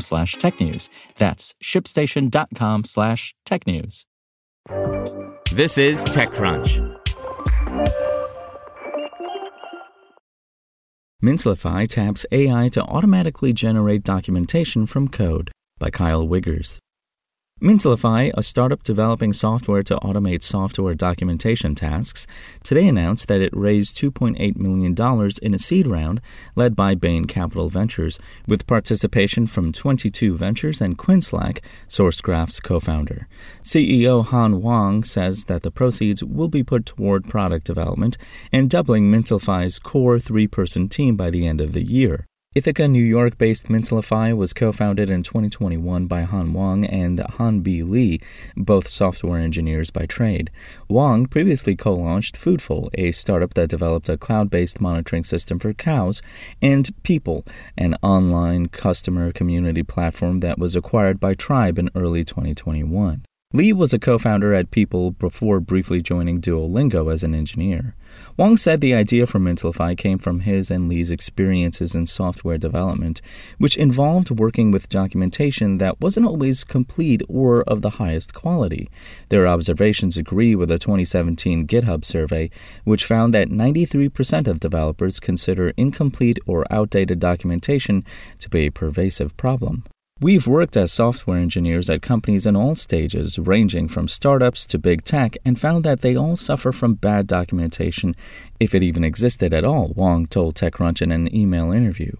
slash technews. That's shipstation.com slash technews. This is TechCrunch. Mintlify taps AI to automatically generate documentation from code by Kyle Wiggers. Mintlify, a startup developing software to automate software documentation tasks, today announced that it raised $2.8 million in a seed round led by Bain Capital Ventures, with participation from 22 Ventures and Quinslack, Sourcegraph's co founder. CEO Han Wang says that the proceeds will be put toward product development and doubling Mintlify's core three person team by the end of the year. Ithaca, New York based Mintlify was co founded in 2021 by Han Wang and Hahnbee Lee, both software engineers by trade. Wang previously co launched Foodful, a startup that developed a cloud based monitoring system for cows, and People, an online customer community platform that was acquired by Tribe in early 2021. Lee was a co founder at People before briefly joining Duolingo as an engineer. Wang said the idea for Mintlify came from his and Lee's experiences in software development, which involved working with documentation that wasn't always complete or of the highest quality. Their observations agree with a 2017 GitHub survey, which found that 93% of developers consider incomplete or outdated documentation to be a pervasive problem. We've worked as software engineers at companies in all stages, ranging from startups to big tech, and found that they all suffer from bad documentation, if it even existed at all, Wang told TechCrunch in an email interview.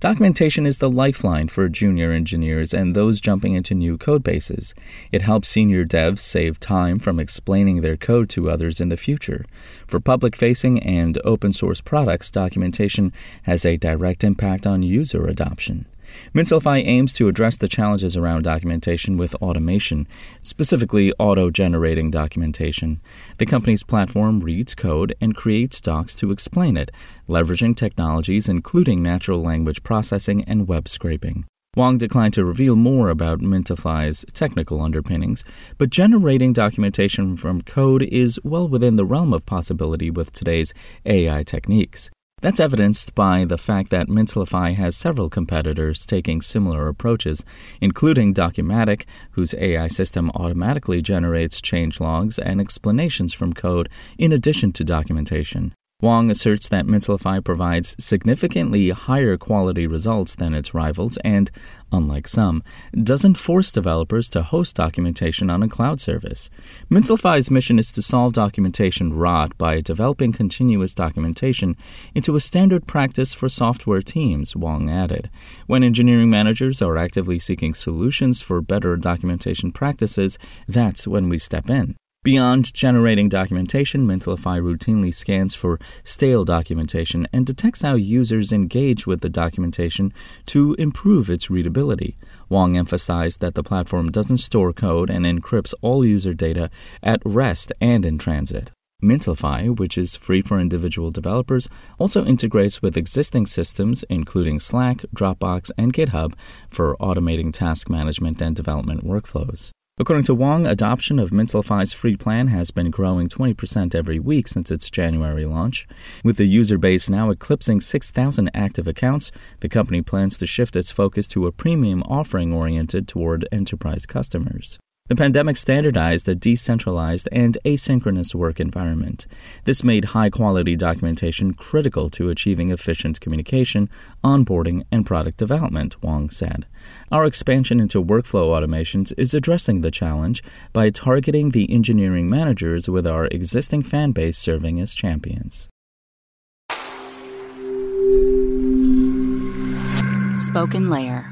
Documentation is the lifeline for junior engineers and those jumping into new code bases. It helps senior devs save time from explaining their code to others in the future. For public facing and open source products, documentation has a direct impact on user adoption. Mintlify aims to address the challenges around documentation with automation, specifically auto generating documentation. The company's platform reads code and creates docs to explain it, leveraging technologies including natural language processing and web scraping. Wang declined to reveal more about Mintlify's technical underpinnings, but generating documentation from code is well within the realm of possibility with today's AI techniques. That's evidenced by the fact that Mintlify has several competitors taking similar approaches, including Documatic, whose AI system automatically generates change logs and explanations from code in addition to documentation. Wang asserts that Mintlify provides significantly higher quality results than its rivals and, unlike some, doesn't force developers to host documentation on a cloud service. Mintlify's mission is to solve documentation rot by developing continuous documentation into a standard practice for software teams, Wang added. When engineering managers are actively seeking solutions for better documentation practices, that's when we step in. Beyond generating documentation, Mintlify routinely scans for stale documentation and detects how users engage with the documentation to improve its readability. Wang emphasized that the platform doesn't store code and encrypts all user data at rest and in transit. Mintlify, which is free for individual developers, also integrates with existing systems including Slack, Dropbox, and GitHub for automating task management and development workflows. According to Wang, adoption of Mintlify's free plan has been growing 20% every week since its January launch. With the user base now eclipsing 6,000 active accounts, the company plans to shift its focus to a premium offering oriented toward enterprise customers. The pandemic standardized a decentralized and asynchronous work environment. This made high quality documentation critical to achieving efficient communication, onboarding, and product development, Wang said. Our expansion into workflow automations is addressing the challenge by targeting the engineering managers with our existing fan base serving as champions. Spoken Layer.